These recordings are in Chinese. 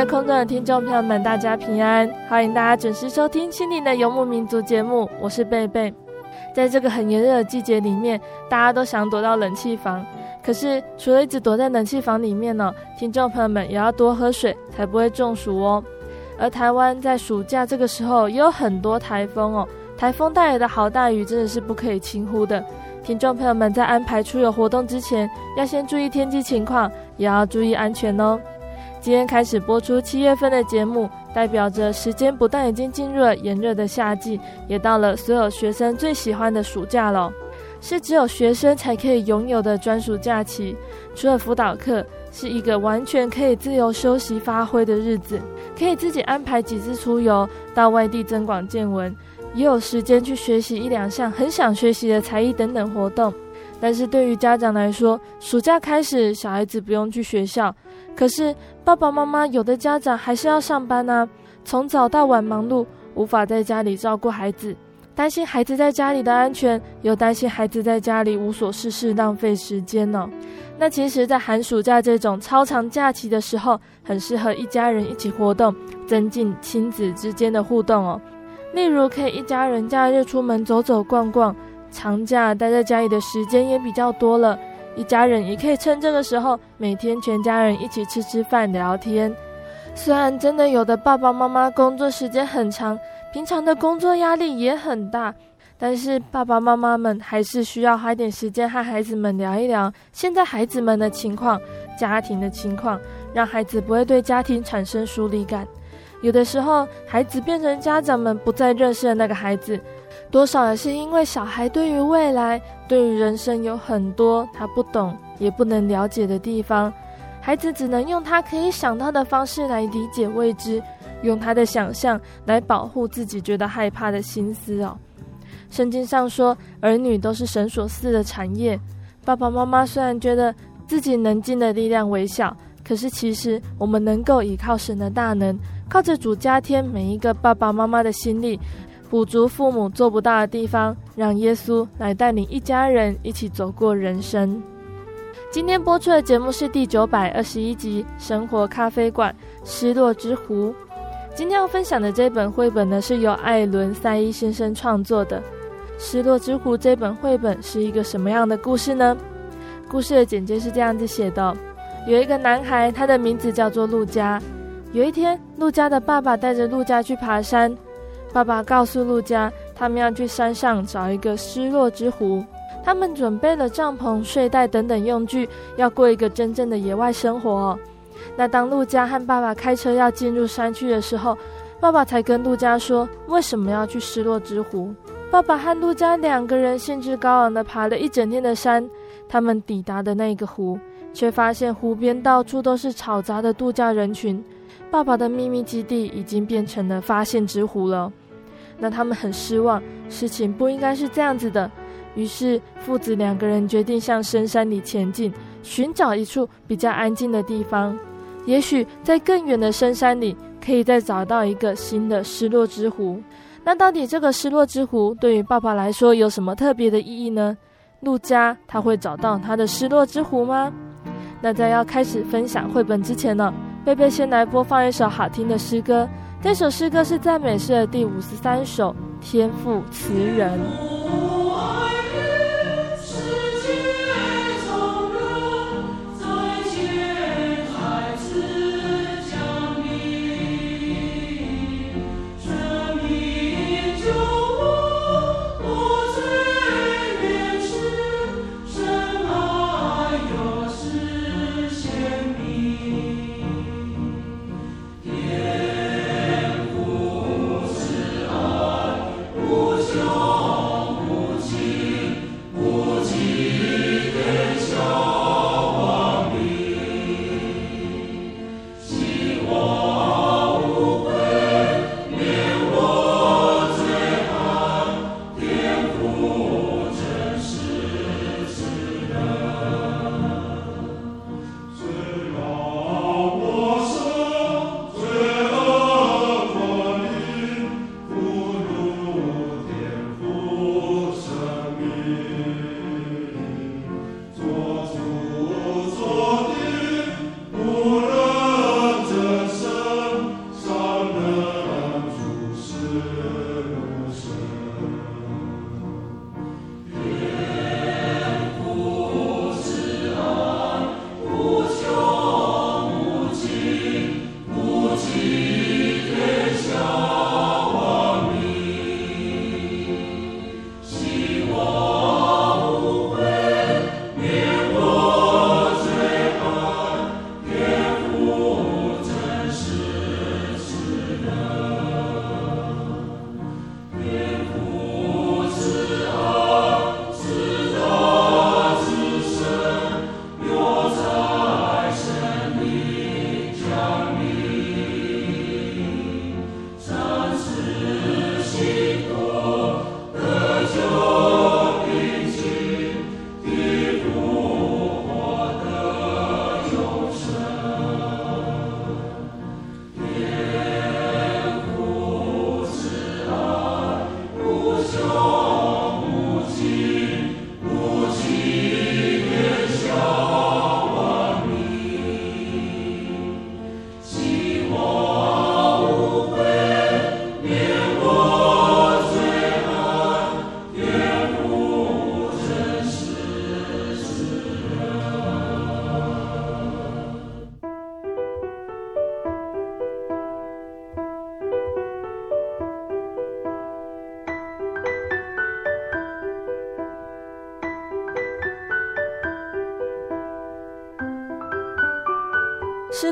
在空中的听众朋友们，大家平安！欢迎大家准时收听《心灵的游牧民族》节目，我是贝贝。在这个很炎热的季节里面，大家都想躲到冷气房。可是，除了一直躲在冷气房里面呢，听众朋友们也要多喝水，才不会中暑哦。而台湾在暑假这个时候也有很多台风哦，台风带来的好大雨真的是不可以轻忽的。听众朋友们在安排出游活动之前，要先注意天气情况，也要注意安全哦。今天开始播出七月份的节目，代表着时间不但已经进入了炎热的夏季，也到了所有学生最喜欢的暑假了，是只有学生才可以拥有的专属假期。除了辅导课，是一个完全可以自由休息发挥的日子，可以自己安排几次出游，到外地增广见闻，也有时间去学习一两项很想学习的才艺等等活动。但是对于家长来说，暑假开始，小孩子不用去学校。可是爸爸妈妈有的家长还是要上班啊，从早到晚忙碌，无法在家里照顾孩子，担心孩子在家里的安全，又担心孩子在家里无所事事，浪费时间呢、哦。那其实，在寒暑假这种超长假期的时候，很适合一家人一起活动，增进亲子之间的互动哦。例如，可以一家人假日出门走走逛逛，长假待在家里的时间也比较多了。一家人也可以趁这个时候，每天全家人一起吃吃饭、聊天。虽然真的有的爸爸妈妈工作时间很长，平常的工作压力也很大，但是爸爸妈妈们还是需要花点时间和孩子们聊一聊现在孩子们的情况、家庭的情况，让孩子不会对家庭产生疏离感。有的时候，孩子变成家长们不再认识的那个孩子。多少也是因为小孩对于未来、对于人生有很多他不懂也不能了解的地方，孩子只能用他可以想到的方式来理解未知，用他的想象来保护自己觉得害怕的心思哦。圣经上说，儿女都是神所赐的产业。爸爸妈妈虽然觉得自己能尽的力量微小，可是其实我们能够依靠神的大能，靠着主加添每一个爸爸妈妈的心力。补足父母做不到的地方，让耶稣来带领一家人一起走过人生。今天播出的节目是第九百二十一集《生活咖啡馆》失落之湖。今天要分享的这本绘本呢，是由艾伦塞伊先生创作的《失落之湖》。这本绘本是一个什么样的故事呢？故事的简介是这样子写的：有一个男孩，他的名字叫做路加。有一天，路加的爸爸带着路加去爬山。爸爸告诉陆家，他们要去山上找一个失落之湖。他们准备了帐篷、睡袋等等用具，要过一个真正的野外生活。那当陆家和爸爸开车要进入山区的时候，爸爸才跟陆家说，为什么要去失落之湖。爸爸和陆家两个人兴致高昂地爬了一整天的山。他们抵达的那个湖，却发现湖边到处都是吵杂的度假人群。爸爸的秘密基地已经变成了发现之湖了。那他们很失望，事情不应该是这样子的。于是父子两个人决定向深山里前进，寻找一处比较安静的地方。也许在更远的深山里，可以再找到一个新的失落之湖。那到底这个失落之湖对于爸爸来说有什么特别的意义呢？陆家他会找到他的失落之湖吗？那在要开始分享绘本之前呢，贝贝先来播放一首好听的诗歌。这首诗歌是赞美诗的第五十三首《天赋词人》。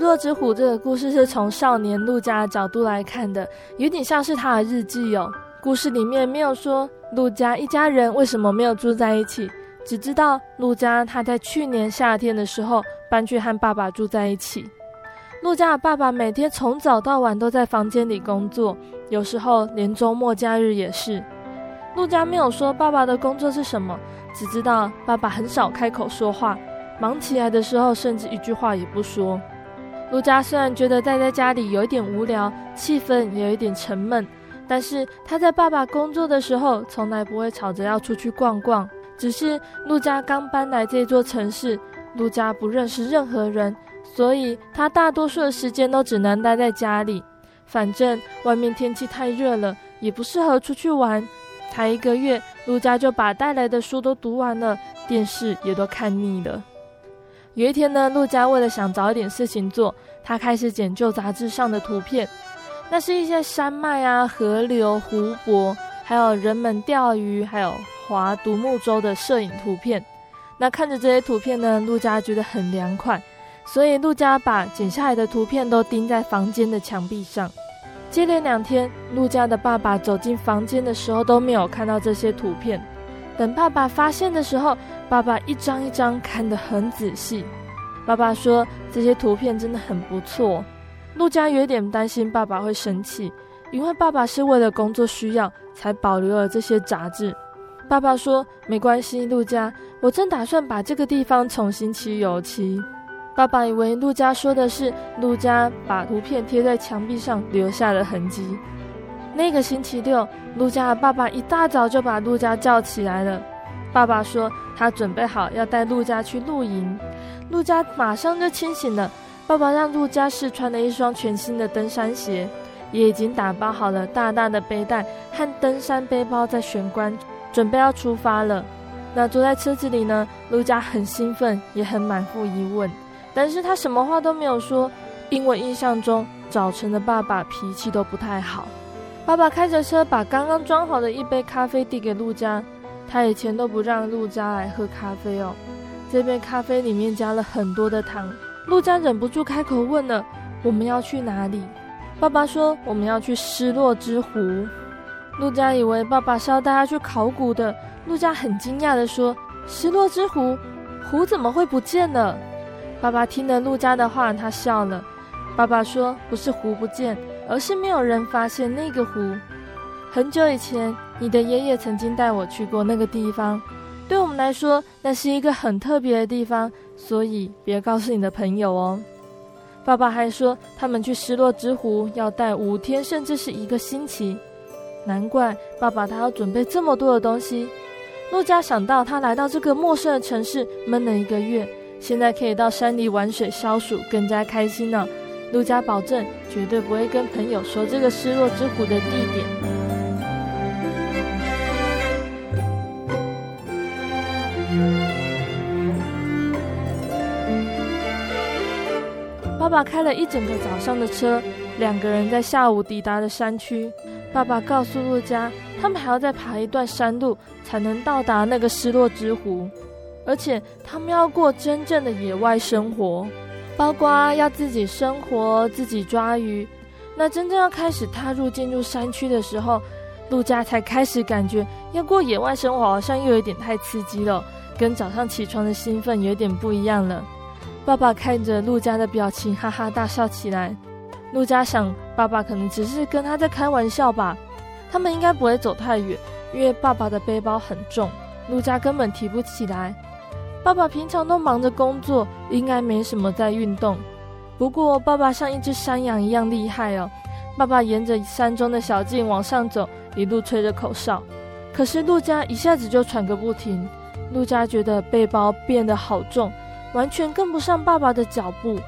落之虎这个故事是从少年陆家的角度来看的，有点像是他的日记哦。故事里面没有说陆家一家人为什么没有住在一起，只知道陆家他在去年夏天的时候搬去和爸爸住在一起。陆家的爸爸每天从早到晚都在房间里工作，有时候连周末假日也是。陆家没有说爸爸的工作是什么，只知道爸爸很少开口说话，忙起来的时候甚至一句话也不说。陆家虽然觉得待在家里有一点无聊，气氛有一点沉闷，但是他在爸爸工作的时候，从来不会吵着要出去逛逛。只是陆家刚搬来这座城市，陆家不认识任何人，所以他大多数的时间都只能待在家里。反正外面天气太热了，也不适合出去玩。才一个月，陆家就把带来的书都读完了，电视也都看腻了。有一天呢，陆家为了想找一点事情做，他开始捡旧杂志上的图片。那是一些山脉啊、河流、湖泊，还有人们钓鱼，还有划独木舟的摄影图片。那看着这些图片呢，陆家觉得很凉快，所以陆家把剪下来的图片都钉在房间的墙壁上。接连两天，陆家的爸爸走进房间的时候都没有看到这些图片。等爸爸发现的时候，爸爸一张一张看得很仔细。爸爸说：“这些图片真的很不错。”路加有点担心爸爸会生气，因为爸爸是为了工作需要才保留了这些杂志。爸爸说：“没关系，路加，我正打算把这个地方重新漆油漆。”爸爸以为路加说的是路加把图片贴在墙壁上留下的痕迹。那个星期六，陆家的爸爸一大早就把陆家叫起来了。爸爸说他准备好要带陆家去露营，陆家马上就清醒了。爸爸让陆家试穿了一双全新的登山鞋，也已经打包好了大大的背带和登山背包在玄关，准备要出发了。那坐在车子里呢，陆家很兴奋，也很满腹疑问。但是他什么话都没有说，因为印象中早晨的爸爸脾气都不太好。爸爸开着车，把刚刚装好的一杯咖啡递给陆家。他以前都不让陆家来喝咖啡哦。这杯咖啡里面加了很多的糖。陆家忍不住开口问了：“我们要去哪里？”爸爸说：“我们要去失落之湖。”陆家以为爸爸是要带他去考古的。陆家很惊讶地说：“失落之湖，湖怎么会不见了？”爸爸听了陆家的话，他笑了。爸爸说：“不是湖不见，而是没有人发现那个湖。很久以前，你的爷爷曾经带我去过那个地方。对我们来说，那是一个很特别的地方，所以别告诉你的朋友哦。”爸爸还说，他们去失落之湖要待五天，甚至是一个星期。难怪爸爸他要准备这么多的东西。诺加想到，他来到这个陌生的城市，闷了一个月。现在可以到山里玩水消暑，更加开心了。陆家保证绝对不会跟朋友说这个失落之湖的地点。爸爸开了一整个早上的车，两个人在下午抵达了山区。爸爸告诉陆家，他们还要再爬一段山路，才能到达那个失落之湖。而且他们要过真正的野外生活，包括要自己生活、自己抓鱼。那真正要开始踏入进入山区的时候，陆家才开始感觉要过野外生活好像又有点太刺激了，跟早上起床的兴奋有点不一样了。爸爸看着陆家的表情，哈哈大笑起来。陆家想，爸爸可能只是跟他在开玩笑吧。他们应该不会走太远，因为爸爸的背包很重，陆家根本提不起来。爸爸平常都忙着工作，应该没什么在运动。不过，爸爸像一只山羊一样厉害哦。爸爸沿着山中的小径往上走，一路吹着口哨。可是陆家一下子就喘个不停。陆家觉得背包变得好重，完全跟不上爸爸的脚步。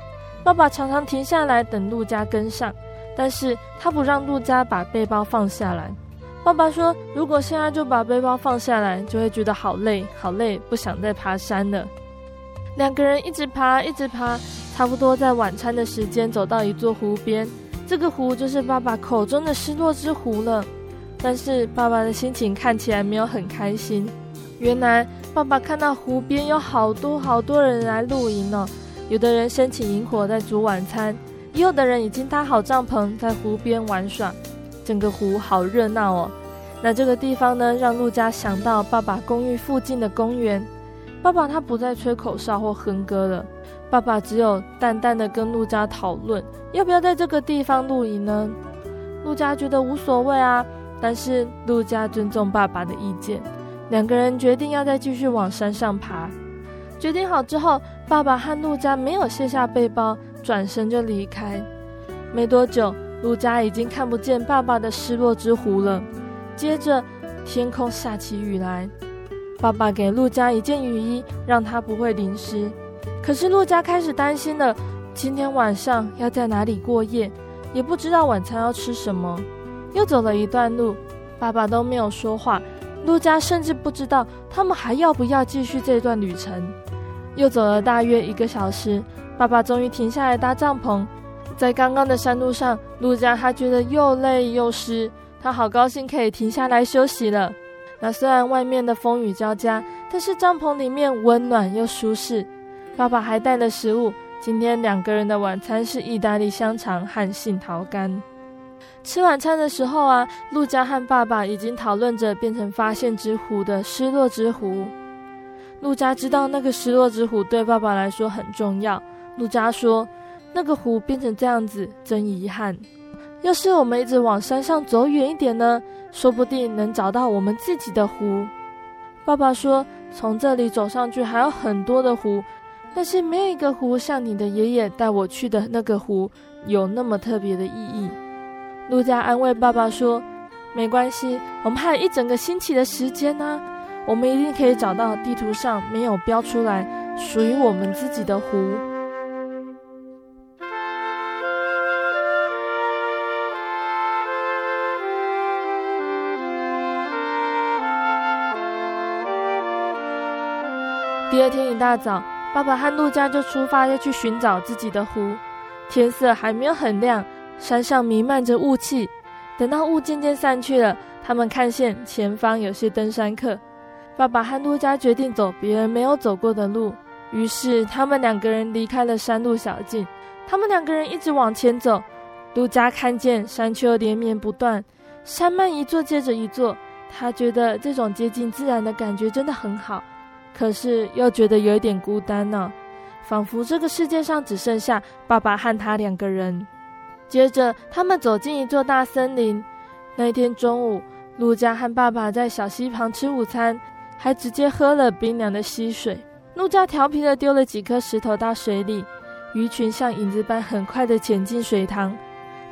爸爸常常停下来等陆家跟上，但是他不让陆家把背包放下来。爸爸说：“如果现在就把背包放下来，就会觉得好累，好累，不想再爬山了。”两个人一直爬，一直爬，差不多在晚餐的时间走到一座湖边。这个湖就是爸爸口中的失落之湖了。但是爸爸的心情看起来没有很开心。原来爸爸看到湖边有好多好多人来露营呢，有的人升起营火在煮晚餐，也有的人已经搭好帐篷在湖边玩耍。整个湖好热闹哦，那这个地方呢，让陆家想到爸爸公寓附近的公园。爸爸他不再吹口哨或哼歌了，爸爸只有淡淡的跟陆家讨论要不要在这个地方露营呢？陆家觉得无所谓啊，但是陆家尊重爸爸的意见。两个人决定要再继续往山上爬。决定好之后，爸爸和陆家没有卸下背包，转身就离开。没多久。陆家已经看不见爸爸的失落之湖了。接着，天空下起雨来。爸爸给陆家一件雨衣，让他不会淋湿。可是陆家开始担心了：今天晚上要在哪里过夜？也不知道晚餐要吃什么。又走了一段路，爸爸都没有说话。陆家甚至不知道他们还要不要继续这段旅程。又走了大约一个小时，爸爸终于停下来搭帐篷。在刚刚的山路上，陆家他觉得又累又湿，他好高兴可以停下来休息了。那虽然外面的风雨交加，但是帐篷里面温暖又舒适。爸爸还带了食物，今天两个人的晚餐是意大利香肠和杏桃干。吃晚餐的时候啊，陆家和爸爸已经讨论着变成发现之湖的失落之湖。陆家知道那个失落之湖对爸爸来说很重要。陆家说。那个湖变成这样子，真遗憾。要是我们一直往山上走远一点呢，说不定能找到我们自己的湖。爸爸说，从这里走上去还有很多的湖，但是没有一个湖像你的爷爷带我去的那个湖有那么特别的意义。路加安慰爸爸说：“没关系，我们还有一整个星期的时间呢，我们一定可以找到地图上没有标出来属于我们自己的湖。”第二天一大早，爸爸和陆家就出发要去寻找自己的湖。天色还没有很亮，山上弥漫着雾气。等到雾渐渐散去了，他们看见前方有些登山客。爸爸和陆家决定走别人没有走过的路，于是他们两个人离开了山路小径。他们两个人一直往前走，陆家看见山丘连绵不断，山脉一座接着一座，他觉得这种接近自然的感觉真的很好。可是又觉得有一点孤单呢，仿佛这个世界上只剩下爸爸和他两个人。接着，他们走进一座大森林。那一天中午，路加和爸爸在小溪旁吃午餐，还直接喝了冰凉的溪水。路加调皮地丢了几颗石头到水里，鱼群像影子般很快地潜进水塘。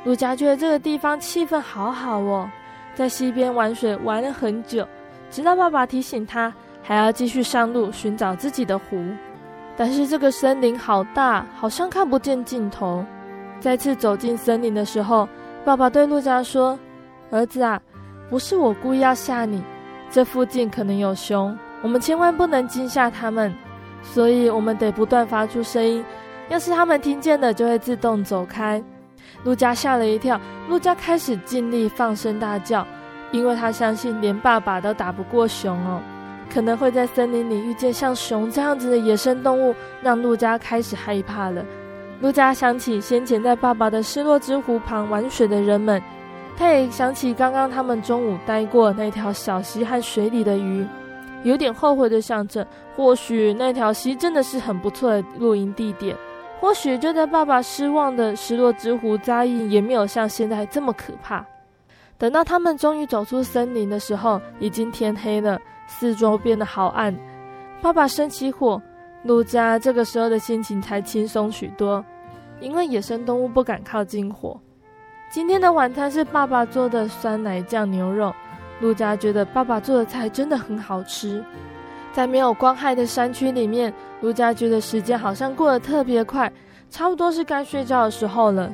路加觉得这个地方气氛好好哦，在溪边玩水玩了很久，直到爸爸提醒他。还要继续上路寻找自己的湖，但是这个森林好大，好像看不见尽头。再次走进森林的时候，爸爸对陆家说：“儿子啊，不是我故意要吓你，这附近可能有熊，我们千万不能惊吓他们，所以我们得不断发出声音，要是他们听见了，就会自动走开。”陆家吓了一跳，陆家开始尽力放声大叫，因为他相信连爸爸都打不过熊哦。可能会在森林里遇见像熊这样子的野生动物，让陆家开始害怕了。陆家想起先前在爸爸的失落之湖旁玩水的人们，他也想起刚刚他们中午待过那条小溪和水里的鱼，有点后悔的想着，或许那条溪真的是很不错的露营地点，或许就在爸爸失望的失落之湖扎营也没有像现在这么可怕。等到他们终于走出森林的时候，已经天黑了。四周变得好暗，爸爸生起火，陆家这个时候的心情才轻松许多，因为野生动物不敢靠近火。今天的晚餐是爸爸做的酸奶酱牛肉，陆家觉得爸爸做的菜真的很好吃。在没有光害的山区里面，陆家觉得时间好像过得特别快，差不多是该睡觉的时候了。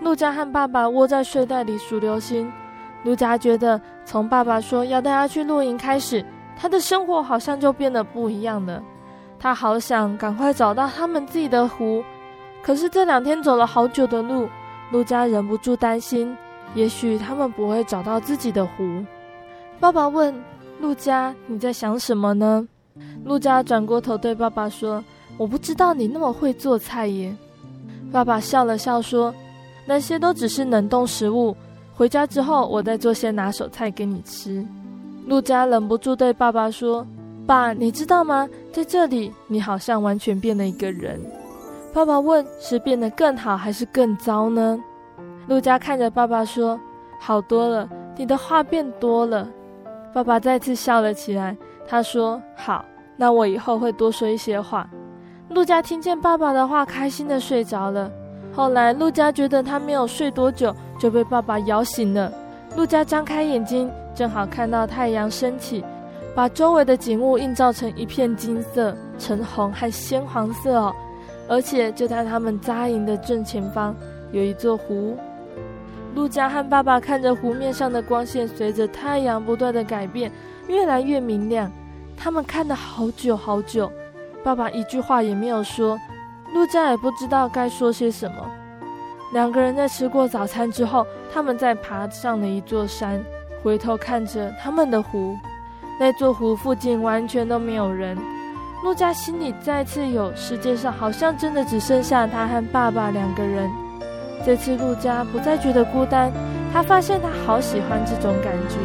陆家和爸爸窝在睡袋里数流星，陆家觉得从爸爸说要带他去露营开始。他的生活好像就变得不一样了，他好想赶快找到他们自己的湖，可是这两天走了好久的路，陆家忍不住担心，也许他们不会找到自己的湖。爸爸问陆家：“你在想什么呢？”陆家转过头对爸爸说：“我不知道你那么会做菜耶。”爸爸笑了笑说：“那些都只是冷冻食物，回家之后我再做些拿手菜给你吃。”路加忍不住对爸爸说：“爸，你知道吗？在这里，你好像完全变了一个人。”爸爸问：“是变得更好，还是更糟呢？”路加看着爸爸说：“好多了，你的话变多了。”爸爸再次笑了起来。他说：“好，那我以后会多说一些话。”路加听见爸爸的话，开心地睡着了。后来，路加觉得他没有睡多久，就被爸爸摇醒了。路加张开眼睛。正好看到太阳升起，把周围的景物映照成一片金色、橙红和鲜黄色哦。而且就在他们扎营的正前方，有一座湖。路加和爸爸看着湖面上的光线，随着太阳不断的改变，越来越明亮。他们看了好久好久，爸爸一句话也没有说，路加也不知道该说些什么。两个人在吃过早餐之后，他们再爬上了一座山。回头看着他们的湖，那座湖附近完全都没有人。陆家心里再次有世界上好像真的只剩下他和爸爸两个人。这次陆家不再觉得孤单，他发现他好喜欢这种感觉。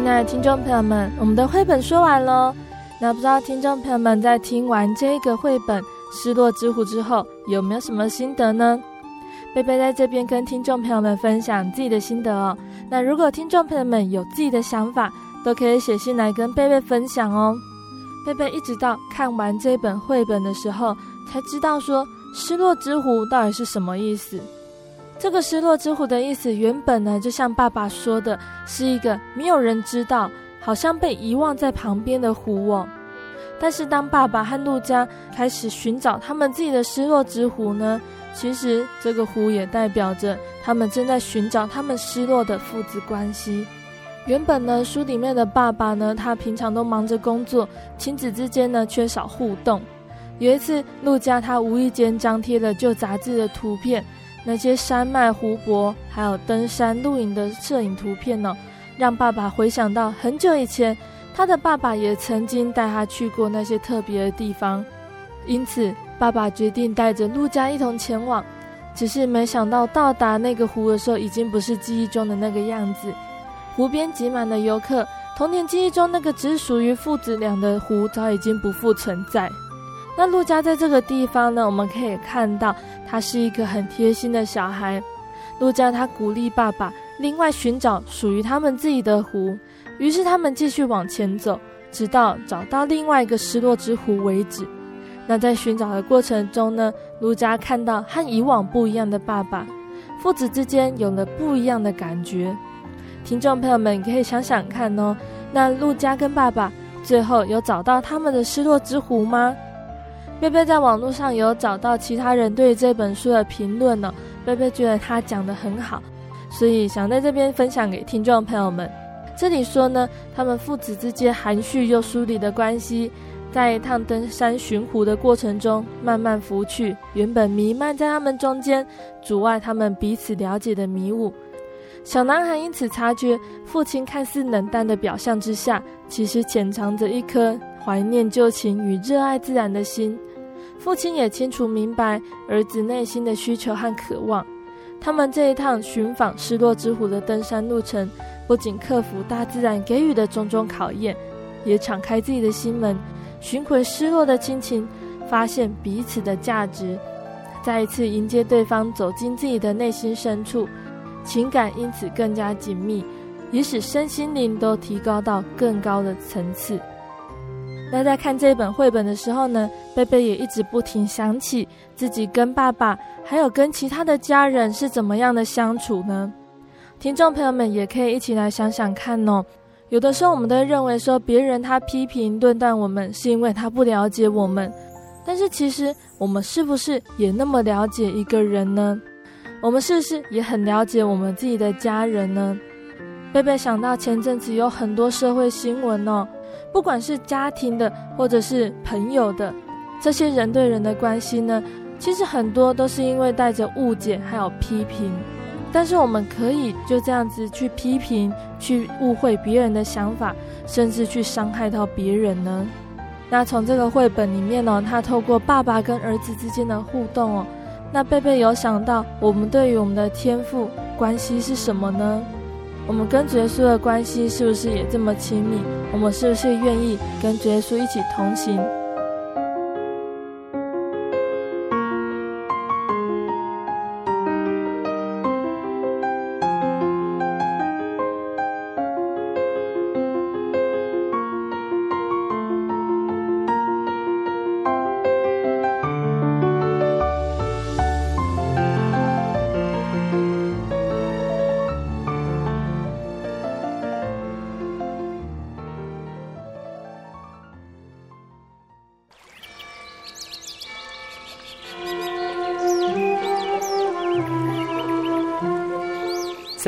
亲爱的听众朋友们，我们的绘本说完喽。那不知道听众朋友们在听完这个绘本，失落之湖之后，有没有什么心得呢？贝贝在这边跟听众朋友们分享自己的心得哦。那如果听众朋友们有自己的想法，都可以写信来跟贝贝分享哦。贝贝一直到看完这本绘本的时候，才知道说“失落之湖”到底是什么意思。这个“失落之湖”的意思，原本呢就像爸爸说的，是一个没有人知道，好像被遗忘在旁边的湖哦。但是当爸爸和陆家开始寻找他们自己的失落之湖呢，其实这个湖也代表着他们正在寻找他们失落的父子关系。原本呢，书里面的爸爸呢，他平常都忙着工作，亲子之间呢缺少互动。有一次，陆家他无意间张贴了旧杂志的图片，那些山脉、湖泊，还有登山、露营的摄影图片呢，让爸爸回想到很久以前，他的爸爸也曾经带他去过那些特别的地方。因此，爸爸决定带着陆家一同前往。只是没想到到达那个湖的时候，已经不是记忆中的那个样子。湖边挤满了游客，童年记忆中那个只属于父子俩的湖早已经不复存在。那陆家在这个地方呢，我们可以看到他是一个很贴心的小孩。陆家他鼓励爸爸另外寻找属于他们自己的湖，于是他们继续往前走，直到找到另外一个失落之湖为止。那在寻找的过程中呢，陆家看到和以往不一样的爸爸，父子之间有了不一样的感觉。听众朋友们可以想想看哦，那陆家跟爸爸最后有找到他们的失落之湖吗？贝贝在网络上有找到其他人对这本书的评论呢，贝贝觉得他讲得很好，所以想在这边分享给听众朋友们。这里说呢，他们父子之间含蓄又疏离的关系，在一趟登山寻湖的过程中慢慢拂去原本弥漫在他们中间，阻碍他们彼此了解的迷雾。小男孩因此察觉，父亲看似冷淡的表象之下，其实潜藏着一颗怀念旧情与热爱自然的心。父亲也清楚明白儿子内心的需求和渴望。他们这一趟寻访失落之湖的登山路程，不仅克服大自然给予的种种考验，也敞开自己的心门，寻回失落的亲情，发现彼此的价值，再一次迎接对方走进自己的内心深处。情感因此更加紧密，也使身心灵都提高到更高的层次。那在看这本绘本的时候呢，贝贝也一直不停想起自己跟爸爸，还有跟其他的家人是怎么样的相处呢？听众朋友们也可以一起来想想看哦。有的时候我们都会认为说，别人他批评论断我们，是因为他不了解我们。但是其实我们是不是也那么了解一个人呢？我们是不是也很了解我们自己的家人呢？贝贝想到前阵子有很多社会新闻哦，不管是家庭的或者是朋友的，这些人对人的关系呢，其实很多都是因为带着误解还有批评。但是我们可以就这样子去批评、去误会别人的想法，甚至去伤害到别人呢？那从这个绘本里面呢，他透过爸爸跟儿子之间的互动哦。那贝贝有想到，我们对于我们的天赋关系是什么呢？我们跟主耶稣的关系是不是也这么亲密？我们是不是愿意跟主耶稣一起同行？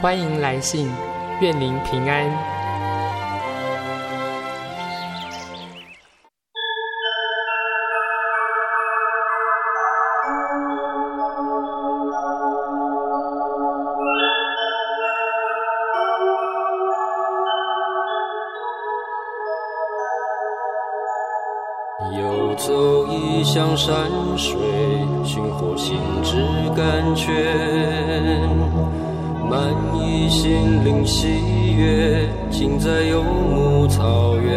欢迎来信，愿您平安。游走异乡山水，寻获心之甘泉。满溢心灵喜悦，尽在游牧草原。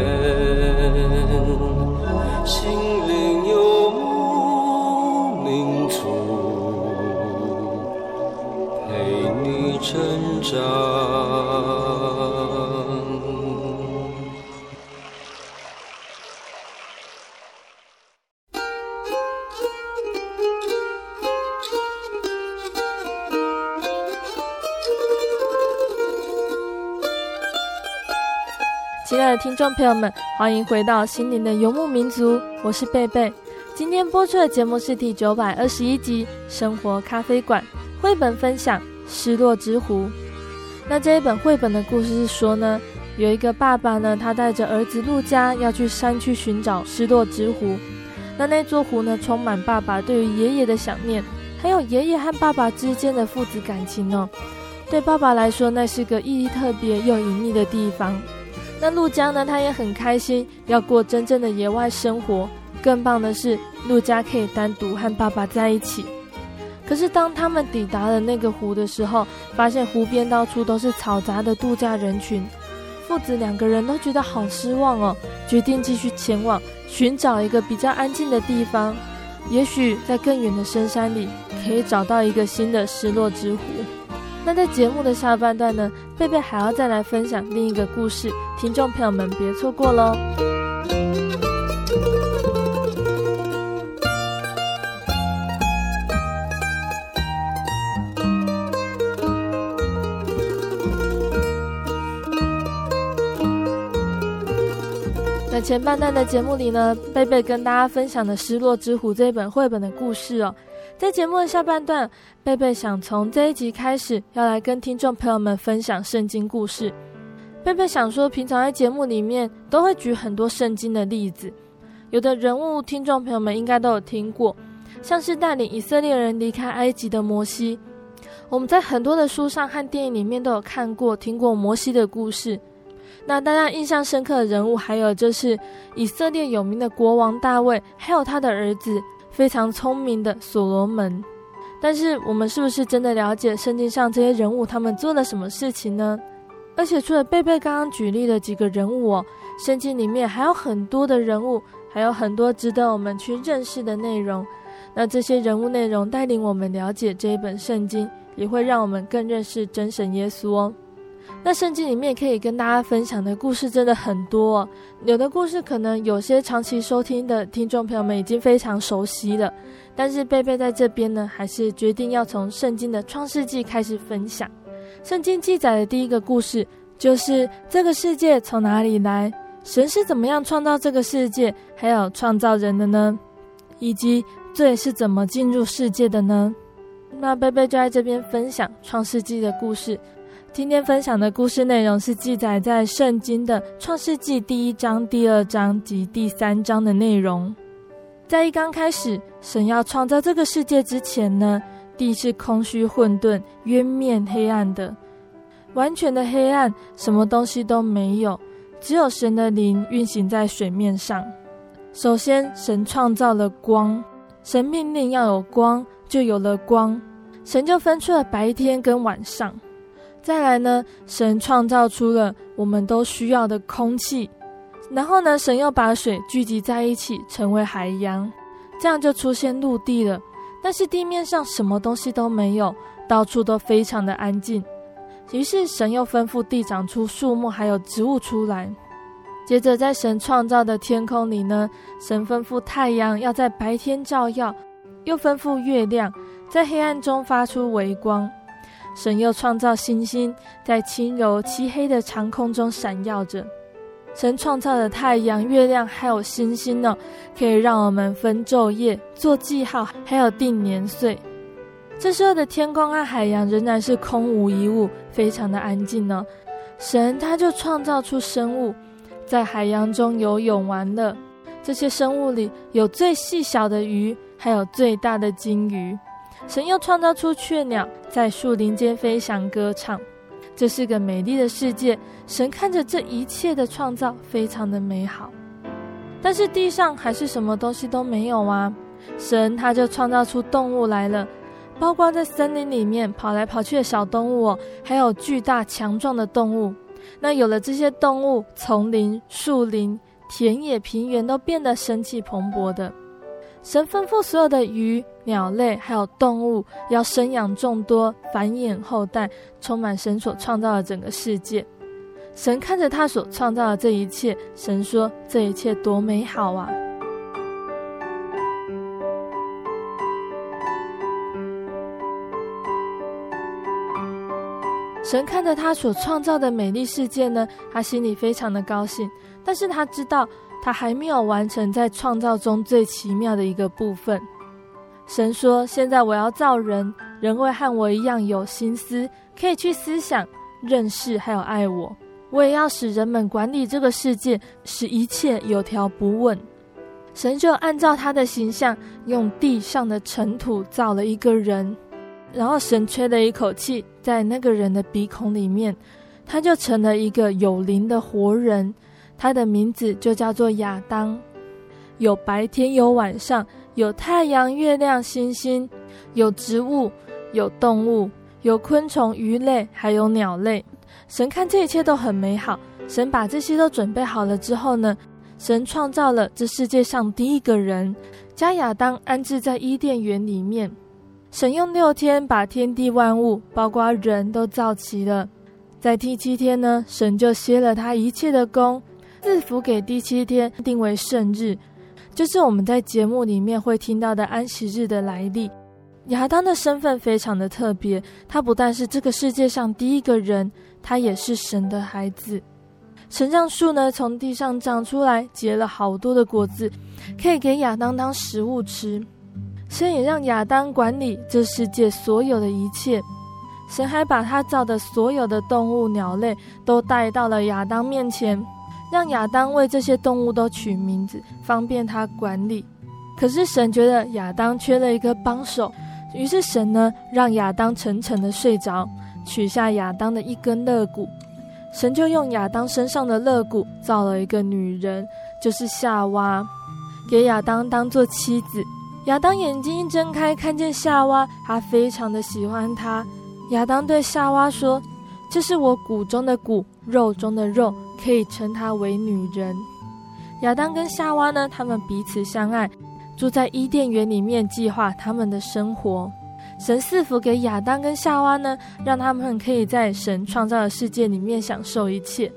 心灵游牧民族，陪你成长。听众朋友们，欢迎回到心灵的游牧民族，我是贝贝。今天播出的节目是第九百二十一集《生活咖啡馆》绘本分享《失落之湖》。那这一本绘本的故事是说呢，有一个爸爸呢，他带着儿子陆家要去山区寻找失落之湖。那那座湖呢，充满爸爸对于爷爷的想念，还有爷爷和爸爸之间的父子感情哦。对爸爸来说，那是个意义特别又隐秘的地方。那陆家呢？他也很开心，要过真正的野外生活。更棒的是，陆家可以单独和爸爸在一起。可是当他们抵达了那个湖的时候，发现湖边到处都是嘈杂的度假人群，父子两个人都觉得好失望哦，决定继续前往，寻找一个比较安静的地方。也许在更远的深山里，可以找到一个新的失落之湖。那在节目的下半段呢，贝贝还要再来分享另一个故事，听众朋友们别错过喽。那前半段的节目里呢，贝贝跟大家分享的《失落之湖》这本绘本的故事哦。在节目的下半段，贝贝想从这一集开始，要来跟听众朋友们分享圣经故事。贝贝想说，平常在节目里面都会举很多圣经的例子，有的人物听众朋友们应该都有听过，像是带领以色列人离开埃及的摩西。我们在很多的书上和电影里面都有看过、听过摩西的故事。那大家印象深刻的人物，还有就是以色列有名的国王大卫，还有他的儿子。非常聪明的所罗门，但是我们是不是真的了解圣经上这些人物他们做了什么事情呢？而且除了贝贝刚刚举例的几个人物哦，圣经里面还有很多的人物，还有很多值得我们去认识的内容。那这些人物内容带领我们了解这一本圣经，也会让我们更认识真神耶稣哦。那圣经里面可以跟大家分享的故事真的很多，有的故事可能有些长期收听的听众朋友们已经非常熟悉了，但是贝贝在这边呢，还是决定要从圣经的创世纪开始分享。圣经记载的第一个故事就是这个世界从哪里来，神是怎么样创造这个世界，还有创造人的呢？以及罪是怎么进入世界的呢？那贝贝就在这边分享创世纪的故事。今天分享的故事内容是记载在圣经的创世纪第一章、第二章及第三章的内容。在一刚开始，神要创造这个世界之前呢，地是空虚混沌、渊面黑暗的，完全的黑暗，什么东西都没有，只有神的灵运行在水面上。首先，神创造了光，神命令要有光，就有了光，神就分出了白天跟晚上。再来呢，神创造出了我们都需要的空气，然后呢，神又把水聚集在一起，成为海洋，这样就出现陆地了。但是地面上什么东西都没有，到处都非常的安静。于是神又吩咐地长出树木还有植物出来。接着在神创造的天空里呢，神吩咐太阳要在白天照耀，又吩咐月亮在黑暗中发出微光。神又创造星星，在轻柔漆黑的长空中闪耀着。神创造的太阳、月亮还有星星呢，可以让我们分昼夜、做记号，还有定年岁。这时候的天空和海洋仍然是空无一物，非常的安静呢。神他就创造出生物，在海洋中游泳玩乐。这些生物里有最细小的鱼，还有最大的鲸鱼。神又创造出雀鸟，在树林间飞翔歌唱。这是个美丽的世界。神看着这一切的创造，非常的美好。但是地上还是什么东西都没有啊。神他就创造出动物来了，包括在森林里面跑来跑去的小动物哦，还有巨大强壮的动物。那有了这些动物，丛林、树林、田野、平原都变得生气蓬勃的。神吩咐所有的鱼、鸟类还有动物要生养众多，繁衍后代，充满神所创造的整个世界。神看着他所创造的这一切，神说：“这一切多美好啊！”神看着他所创造的美丽世界呢，他心里非常的高兴。但是他知道，他还没有完成在创造中最奇妙的一个部分。神说：“现在我要造人，人会和我一样有心思，可以去思想、认识，还有爱我。我也要使人们管理这个世界，使一切有条不紊。”神就按照他的形象，用地上的尘土造了一个人。然后神吹了一口气在那个人的鼻孔里面，他就成了一个有灵的活人。他的名字就叫做亚当。有白天，有晚上，有太阳、月亮、星星，有植物，有动物，有昆虫、鱼类，还有鸟类。神看这一切都很美好。神把这些都准备好了之后呢，神创造了这世界上第一个人，将亚当安置在伊甸园里面。神用六天把天地万物，包括人都造齐了，在第七天呢，神就歇了他一切的工，赐福给第七天，定为圣日，就是我们在节目里面会听到的安息日的来历。亚当的身份非常的特别，他不但是这个世界上第一个人，他也是神的孩子。神让树呢从地上长出来，结了好多的果子，可以给亚当当食物吃。神也让亚当管理这世界所有的一切，神还把他造的所有的动物、鸟类都带到了亚当面前，让亚当为这些动物都取名字，方便他管理。可是神觉得亚当缺了一个帮手，于是神呢让亚当沉沉的睡着，取下亚当的一根肋骨，神就用亚当身上的肋骨造了一个女人，就是夏娃，给亚当当做妻子。亚当眼睛一睁开，看见夏娃，他非常的喜欢她。亚当对夏娃说：“这是我骨中的骨，肉中的肉，可以称她为女人。”亚当跟夏娃呢，他们彼此相爱，住在伊甸园里面，计划他们的生活。神赐福给亚当跟夏娃呢，让他们可以在神创造的世界里面享受一切。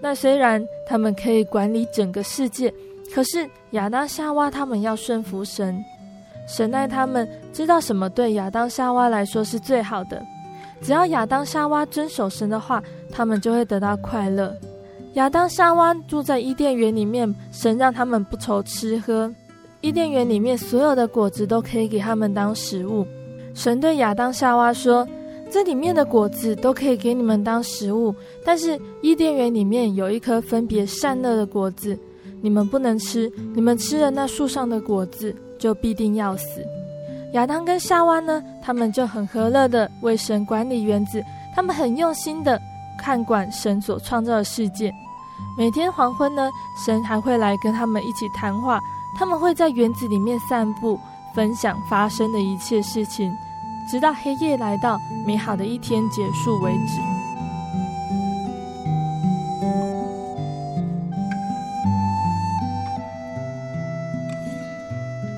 那虽然他们可以管理整个世界，可是亚当、夏娃他们要顺服神。神爱他们，知道什么对亚当、夏娃来说是最好的。只要亚当、夏娃遵守神的话，他们就会得到快乐。亚当、夏娃住在伊甸园里面，神让他们不愁吃喝。伊甸园里面所有的果子都可以给他们当食物。神对亚当、夏娃说：“这里面的果子都可以给你们当食物，但是伊甸园里面有一颗分别善恶的果子，你们不能吃。你们吃了那树上的果子。”就必定要死。亚当跟夏娃呢，他们就很和乐的为神管理园子，他们很用心的看管神所创造的世界。每天黄昏呢，神还会来跟他们一起谈话，他们会在园子里面散步，分享发生的一切事情，直到黑夜来到，美好的一天结束为止。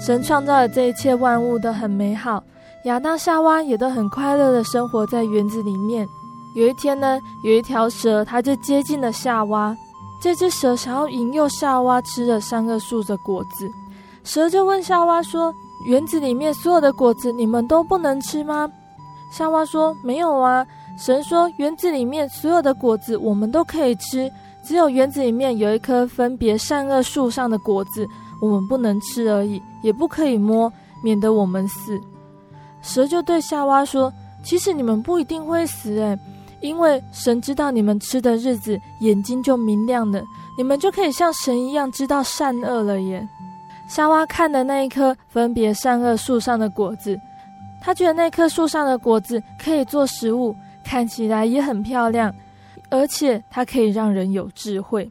神创造的这一切万物都很美好，亚当、夏娃也都很快乐的生活在园子里面。有一天呢，有一条蛇，它就接近了夏娃。这只蛇想要引诱夏娃吃了善恶树的果子，蛇就问夏娃说：“园子里面所有的果子，你们都不能吃吗？”夏娃说：“没有啊。”神说：“园子里面所有的果子，我们都可以吃，只有园子里面有一棵分别善恶树上的果子。”我们不能吃而已，也不可以摸，免得我们死。蛇就对夏娃说：“其实你们不一定会死，诶，因为神知道你们吃的日子，眼睛就明亮了，你们就可以像神一样知道善恶了耶。”夏娃看的那一棵分别善恶树上的果子，她觉得那棵树上的果子可以做食物，看起来也很漂亮，而且它可以让人有智慧。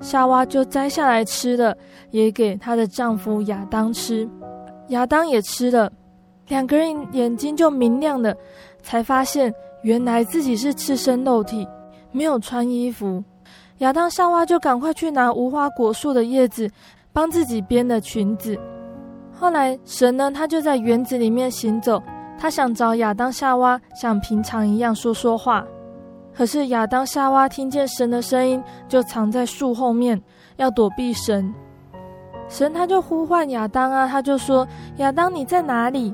夏娃就摘下来吃了，也给她的丈夫亚当吃。亚当也吃了，两个人眼睛就明亮了，才发现原来自己是赤身露体，没有穿衣服。亚当、夏娃就赶快去拿无花果树的叶子，帮自己编了裙子。后来神呢，他就在园子里面行走，他想找亚当、夏娃，像平常一样说说话。可是亚当、夏娃听见神的声音，就藏在树后面，要躲避神。神他就呼唤亚当啊，他就说：“亚当，你在哪里？”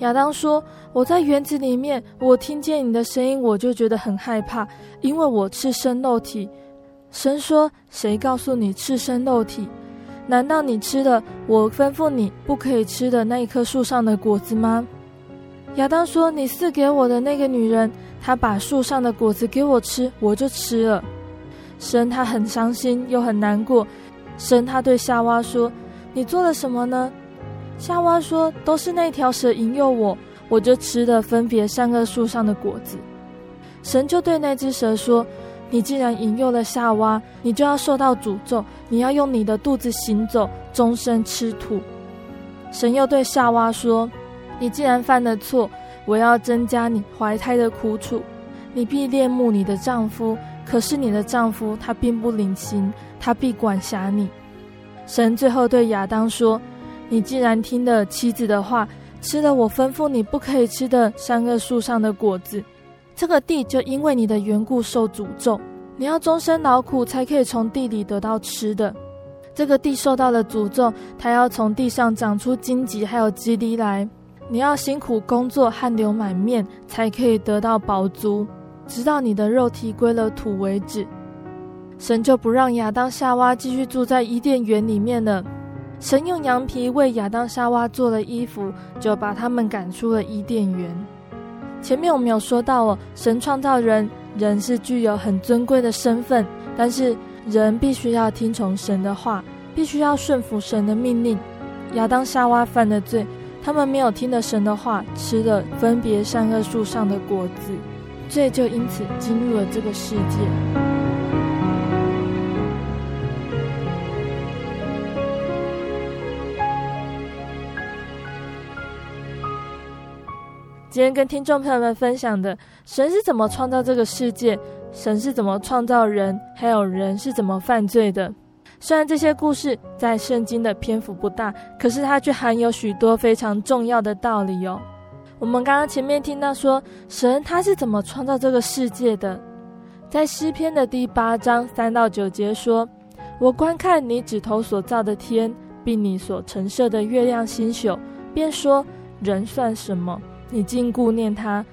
亚当说：“我在园子里面，我听见你的声音，我就觉得很害怕，因为我赤身露体。”神说：“谁告诉你赤身露体？难道你吃了我吩咐你不可以吃的那一棵树上的果子吗？”亚当说：“你赐给我的那个女人，她把树上的果子给我吃，我就吃了。”神他很伤心又很难过。神他对夏娃说：“你做了什么呢？”夏娃说：“都是那条蛇引诱我，我就吃了分别善恶树上的果子。”神就对那只蛇说。你既然引诱了夏娃，你就要受到诅咒。你要用你的肚子行走，终身吃土。神又对夏娃说：“你既然犯了错，我要增加你怀胎的苦楚。你必恋慕你的丈夫，可是你的丈夫他并不领情，他必管辖你。”神最后对亚当说：“你既然听了妻子的话，吃了我吩咐你不可以吃的三个树上的果子。”这个地就因为你的缘故受诅咒，你要终身劳苦才可以从地里得到吃的。这个地受到了诅咒，它要从地上长出荆棘还有蒺藜来，你要辛苦工作，汗流满面才可以得到饱足，直到你的肉体归了土为止。神就不让亚当夏娃继续住在伊甸园里面了。神用羊皮为亚当夏娃做了衣服，就把他们赶出了伊甸园。前面我们有说到哦，神创造人，人是具有很尊贵的身份，但是人必须要听从神的话，必须要顺服神的命令。亚当夏娃犯了罪，他们没有听了神的话，吃了分别善恶树上的果子，罪就因此进入了这个世界。今天跟听众朋友们分享的，神是怎么创造这个世界，神是怎么创造人，还有人是怎么犯罪的。虽然这些故事在圣经的篇幅不大，可是它却含有许多非常重要的道理哦。我们刚刚前面听到说，神他是怎么创造这个世界的，在诗篇的第八章三到九节说：“我观看你指头所造的天，并你所陈设的月亮星宿，便说：人算什么？”你竟顾念他，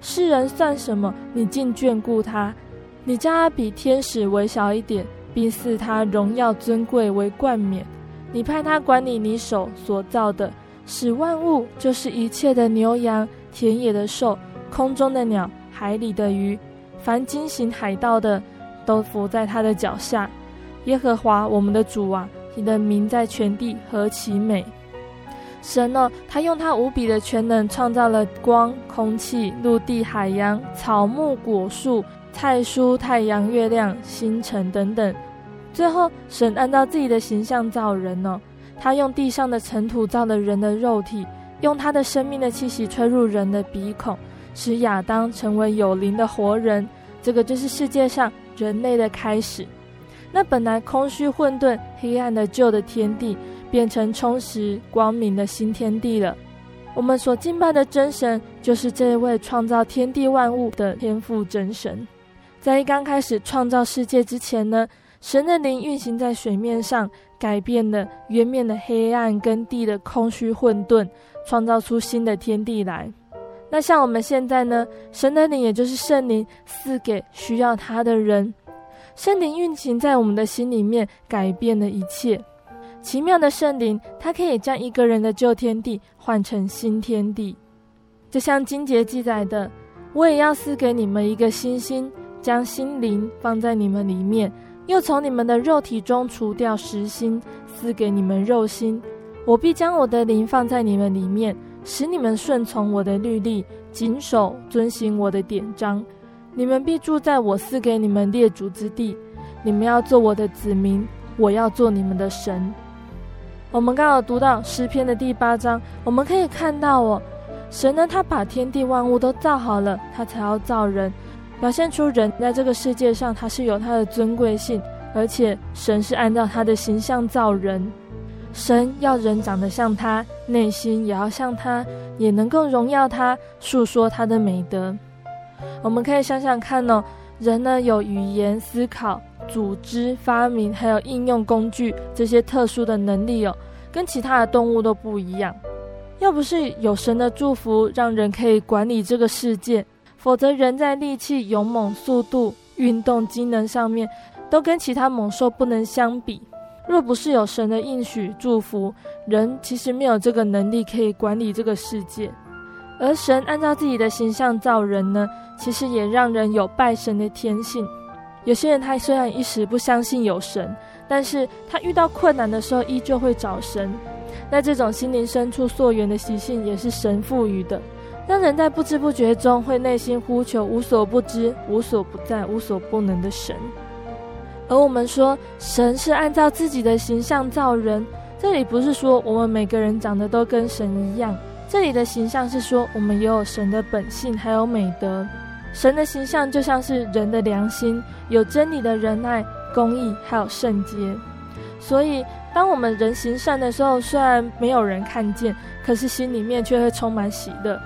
世人算什么？你竟眷顾他，你将他比天使微小一点，并赐他荣耀尊贵为冠冕。你派他管理你手所造的，使万物，就是一切的牛羊、田野的兽、空中的鸟、海里的鱼，凡惊醒海道的，都伏在他的脚下。耶和华我们的主啊，你的名在全地何其美！神呢，他用他无比的全能创造了光、空气、陆地、海洋、草木、果树、菜蔬、太阳、月亮、星辰等等。最后，神按照自己的形象造人呢，他用地上的尘土造了人的肉体，用他的生命的气息吹入人的鼻孔，使亚当成为有灵的活人。这个就是世界上人类的开始。那本来空虚混沌、黑暗的旧的天地。变成充实光明的新天地了。我们所敬拜的真神，就是这位创造天地万物的天父真神。在刚开始创造世界之前呢，神的灵运行在水面上，改变了渊面的黑暗跟地的空虚混沌，创造出新的天地来。那像我们现在呢，神的灵也就是圣灵赐给需要他的人，圣灵运行在我们的心里面，改变了一切。奇妙的圣灵，它可以将一个人的旧天地换成新天地。就像经节记载的，我也要赐给你们一个新心，将心灵放在你们里面，又从你们的肉体中除掉实心，赐给你们肉心。我必将我的灵放在你们里面，使你们顺从我的律例，谨守遵行我的典章。你们必住在我赐给你们列祖之地。你们要做我的子民，我要做你们的神。我们刚好读到诗篇的第八章，我们可以看到哦，神呢，他把天地万物都造好了，他才要造人，表现出人在这个世界上他是有他的尊贵性，而且神是按照他的形象造人，神要人长得像他，内心也要像他，也能够荣耀他，述说他的美德。我们可以想想看哦，人呢，有语言、思考、组织、发明，还有应用工具这些特殊的能力哦。跟其他的动物都不一样，要不是有神的祝福，让人可以管理这个世界，否则人在力气、勇猛、速度、运动机能上面，都跟其他猛兽不能相比。若不是有神的应许祝福，人其实没有这个能力可以管理这个世界。而神按照自己的形象造人呢，其实也让人有拜神的天性。有些人他虽然一时不相信有神。但是他遇到困难的时候，依旧会找神。那这种心灵深处溯源的习性，也是神赋予的，让人在不知不觉中会内心呼求无所不知、无所不在、无所不能的神。而我们说，神是按照自己的形象造人，这里不是说我们每个人长得都跟神一样，这里的形象是说我们也有神的本性，还有美德。神的形象就像是人的良心，有真理的仁爱。公义还有圣洁，所以当我们人行善的时候，虽然没有人看见，可是心里面却会充满喜乐。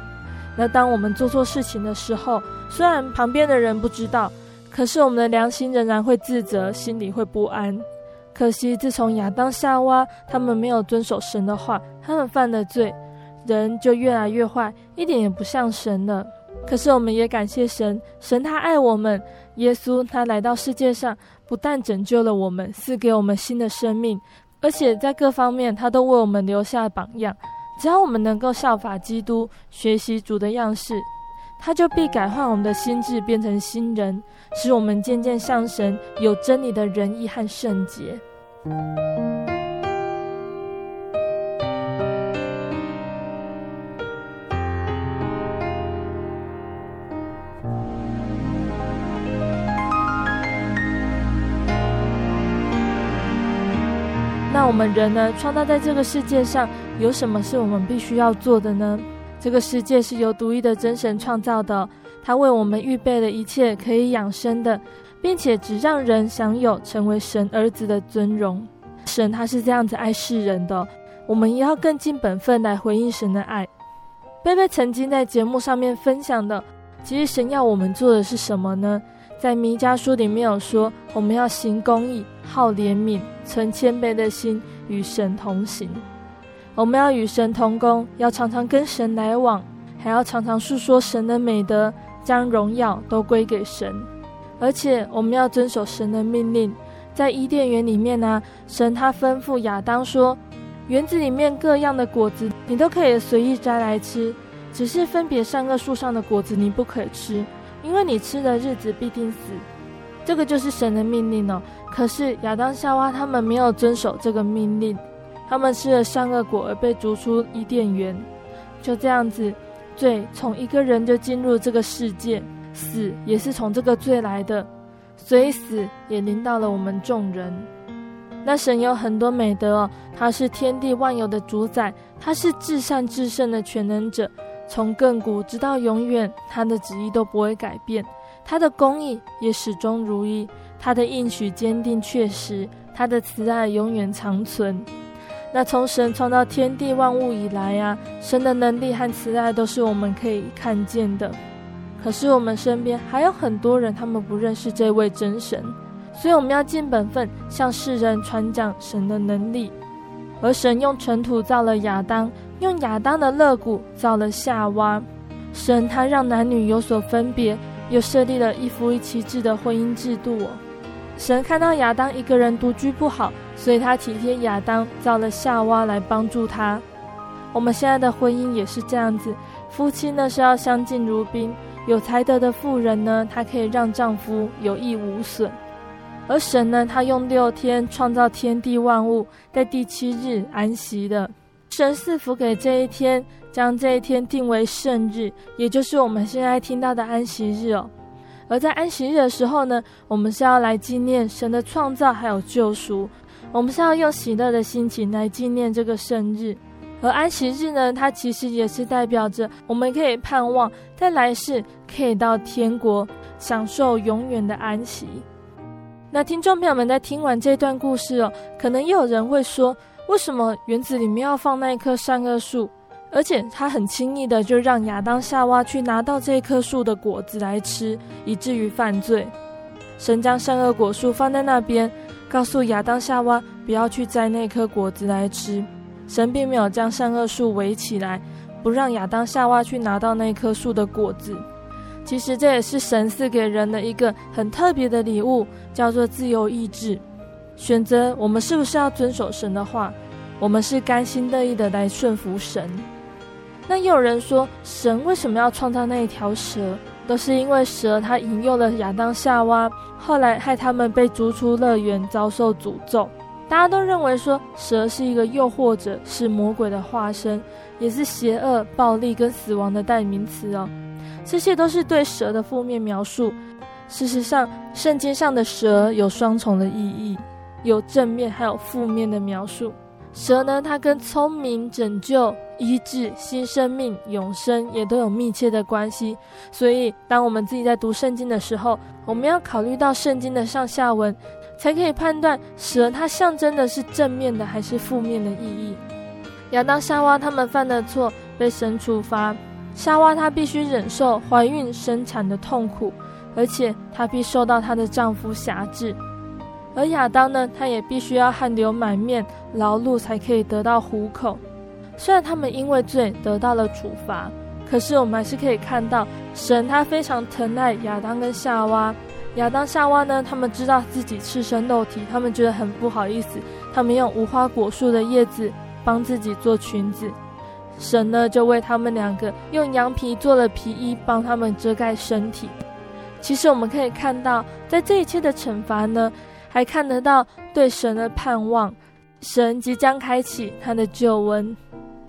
那当我们做错事情的时候，虽然旁边的人不知道，可是我们的良心仍然会自责，心里会不安。可惜自从亚当夏娃他们没有遵守神的话，他们犯了罪，人就越来越坏，一点也不像神了。可是我们也感谢神，神他爱我们，耶稣他来到世界上，不但拯救了我们，赐给我们新的生命，而且在各方面他都为我们留下榜样。只要我们能够效法基督，学习主的样式，他就必改换我们的心智，变成新人，使我们渐渐像神，有真理的仁义和圣洁。那我们人呢，创造在这个世界上，有什么是我们必须要做的呢？这个世界是由独一的真神创造的，他为我们预备了一切可以养生的，并且只让人享有成为神儿子的尊荣。神他是这样子爱世人的，我们也要更尽本分来回应神的爱。贝贝曾经在节目上面分享的，其实神要我们做的是什么呢？在弥迦书里面有说，我们要行公义，好怜悯，存谦卑的心，与神同行。我们要与神同工，要常常跟神来往，还要常常述说神的美德，将荣耀都归给神。而且我们要遵守神的命令，在伊甸园里面呢、神他吩咐亚当说，园子里面各样的果子你都可以随意摘来吃，只是分别善恶树上的果子你不可以吃。因为你吃的日子必定死，这个就是神的命令哦。可是亚当夏娃他们没有遵守这个命令，他们吃了善恶果而被逐出伊甸园。就这样子，罪从一个人就进入这个世界，死也是从这个罪来的，所以死也临到了我们众人。那神有很多美德哦，他是天地万有的主宰，他是至善至圣的全能者。从亘古直到永远，他的旨意都不会改变，他的公义也始终如一，他的应许坚定确实，他的慈爱永远长存。那从神创造天地万物以来、啊，神的能力和慈爱都是我们可以看见的。可是我们身边还有很多人，他们不认识这位真神，所以我们要尽本分，向世人传讲神的能力。而神用尘土造了亚当。用亚当的肋骨造了夏娃，神他让男女有所分别，又设立了一夫一妻制的婚姻制度哦。神看到亚当一个人独居不好，所以他体贴亚当，造了夏娃来帮助他。我们现在的婚姻也是这样子，夫妻呢是要相敬如宾，有才德的妇人呢，她可以让丈夫有益无损。而神呢，他用六天创造天地万物，在第七日安息的。神赐福给这一天，将这一天定为圣日，也就是我们现在听到的安息日哦。而在安息日的时候呢，我们是要来纪念神的创造还有救赎，我们是要用喜乐的心情来纪念这个生日。而安息日呢，它其实也是代表着我们可以盼望在来世可以到天国享受永远的安息。那听众朋友们在听完这段故事哦，可能也有人会说，为什么园子里面要放那一棵善恶树？而且他很轻易的就让亚当夏娃去拿到这棵树的果子来吃，以至于犯罪。神将善恶果树放在那边，告诉亚当夏娃不要去摘那颗果子来吃。神并没有将善恶树围起来，不让亚当夏娃去拿到那棵树的果子。其实这也是神赐给人的一个很特别的礼物，叫做自由意志，选择我们是不是要遵守神的话，我们是甘心乐意的来顺服神。那也有人说，神为什么要创造那一条蛇？都是因为蛇它引诱了亚当夏娃，后来害他们被逐出乐园，遭受诅咒。大家都认为说，蛇是一个诱惑者，是魔鬼的化身，也是邪恶、暴力跟死亡的代名词哦。这些都是对蛇的负面描述。事实上，圣经上的蛇有双重的意义，有正面还有负面的描述。蛇呢，它跟聪明、拯救、医治、新生命、永生也都有密切的关系。所以，当我们自己在读圣经的时候，我们要考虑到圣经的上下文，才可以判断蛇它象征的是正面的还是负面的意义。亚当、夏娃他们犯的错，被神处罚。夏娃她必须忍受怀孕生产的痛苦，而且她必受到她的丈夫辖制。而亚当呢，他也必须要汗流满面劳碌才可以得到糊口。虽然他们因为罪得到了处罚，可是我们还是可以看到神他非常疼爱亚当跟夏娃。亚当夏娃呢，他们知道自己赤身露体，他们觉得很不好意思，他们用无花果树的叶子帮自己做裙子。神呢，就为他们两个用羊皮做了皮衣，帮他们遮盖身体。其实我们可以看到，在这一切的惩罚呢。还看得到对神的盼望，神即将开启他的救恩。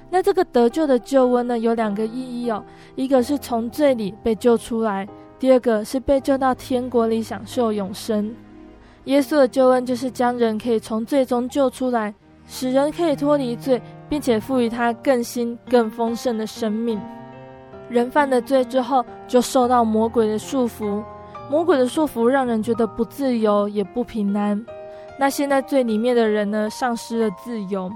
那这个得救的救恩呢，有两个意义哦，一个是从罪里被救出来，第二个是被救到天国里享受永生。耶稣的救恩就是将人可以从罪中救出来，使人可以脱离罪，并且赋予他更新、更丰盛的生命。人犯了罪之后，就受到魔鬼的束缚。魔鬼的束缚让人觉得不自由也不平安。那现在罪里面的人呢，丧失了自由。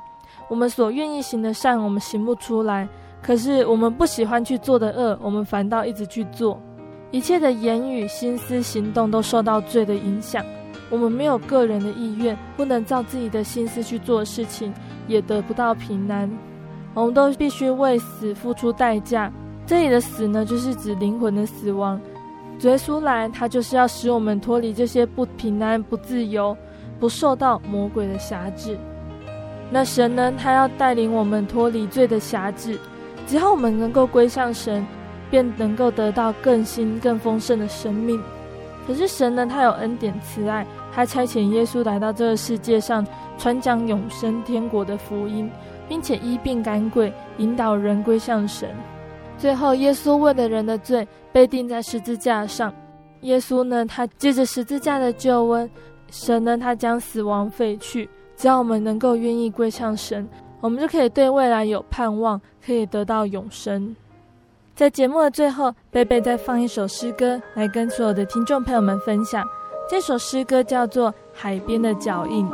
我们所愿意行的善，我们行不出来；可是我们不喜欢去做的恶，我们反倒一直去做。一切的言语、心思、行动都受到罪的影响。我们没有个人的意愿，不能照自己的心思去做事情，也得不到平安。我们都必须为死付出代价。这里的死呢，就是指灵魂的死亡。耶稣来，他就是要使我们脱离这些不平安、不自由、不受到魔鬼的辖制。那神呢，他要带领我们脱离罪的辖制，只要我们能够归向神，便能够得到更新、更丰盛的生命。可是神呢，他有恩典慈爱，他差遣耶稣来到这个世界上，传讲永生天国的福音，并且医病赶鬼，引导人归向神。最后，耶稣为了人的罪被钉在十字架上。耶稣呢，他借着十字架的救恩，神呢，他将死亡废去。只要我们能够愿意归向神，我们就可以对未来有盼望，可以得到永生。在节目的最后，贝贝再放一首诗歌来跟所有的听众朋友们分享。这首诗歌叫做《海边的脚印》。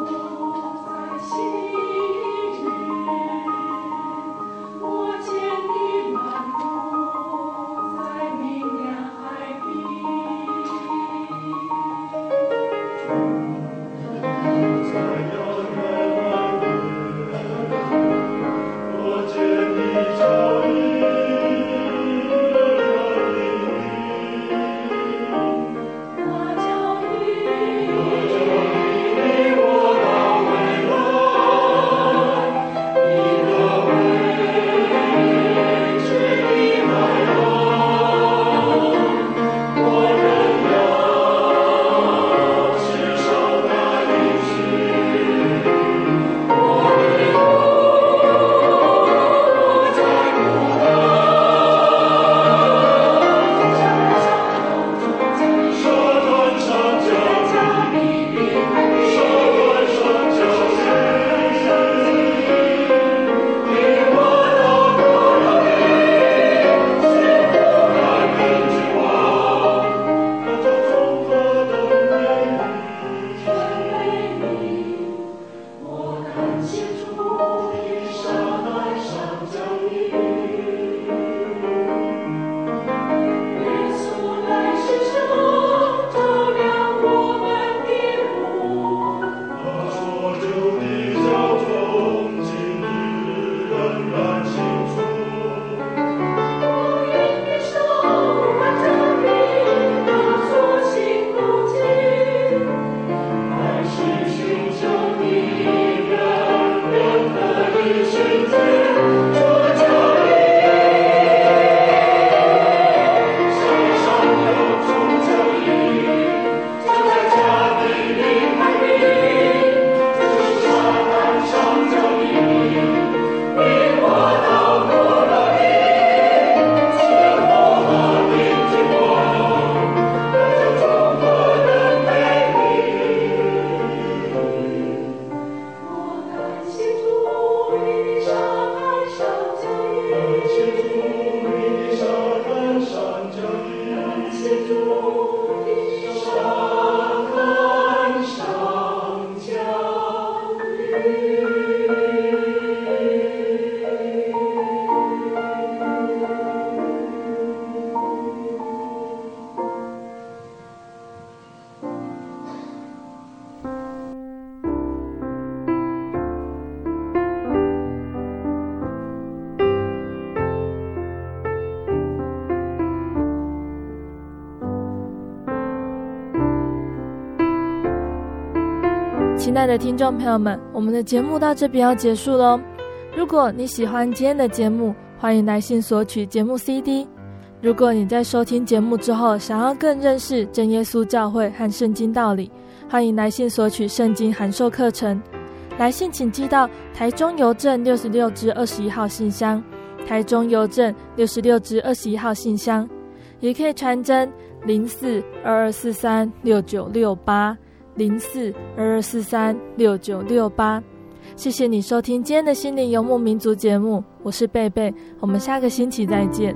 亲爱的听众朋友们，我们的节目到这边要结束喽。如果你喜欢今天的节目，欢迎来信索取节目 CD。如果你在收听节目之后，想要更认识真耶稣教会和圣经道理，欢迎来信索取圣经函授课程。来信请寄到台中邮政六十六支二十一号信箱，台中邮政六十六支二十一号信箱，也可以传真零四二二四三六九六八零四二二四三六九六八。谢谢你收听今天的心灵游牧民族节目，我是贝贝，我们下个星期再见。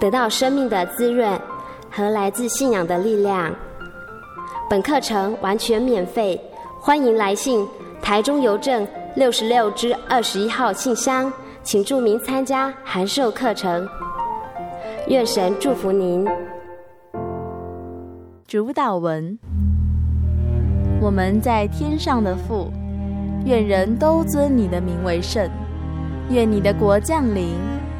得到生命的滋润和来自信仰的力量。本课程完全免费，欢迎来信台中邮政六十六支二十一号信箱，请注明参加函授课程。愿神祝福您。主祷文：我们在天上的父，愿人都尊你的名为圣，愿你的国降临。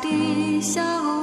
的小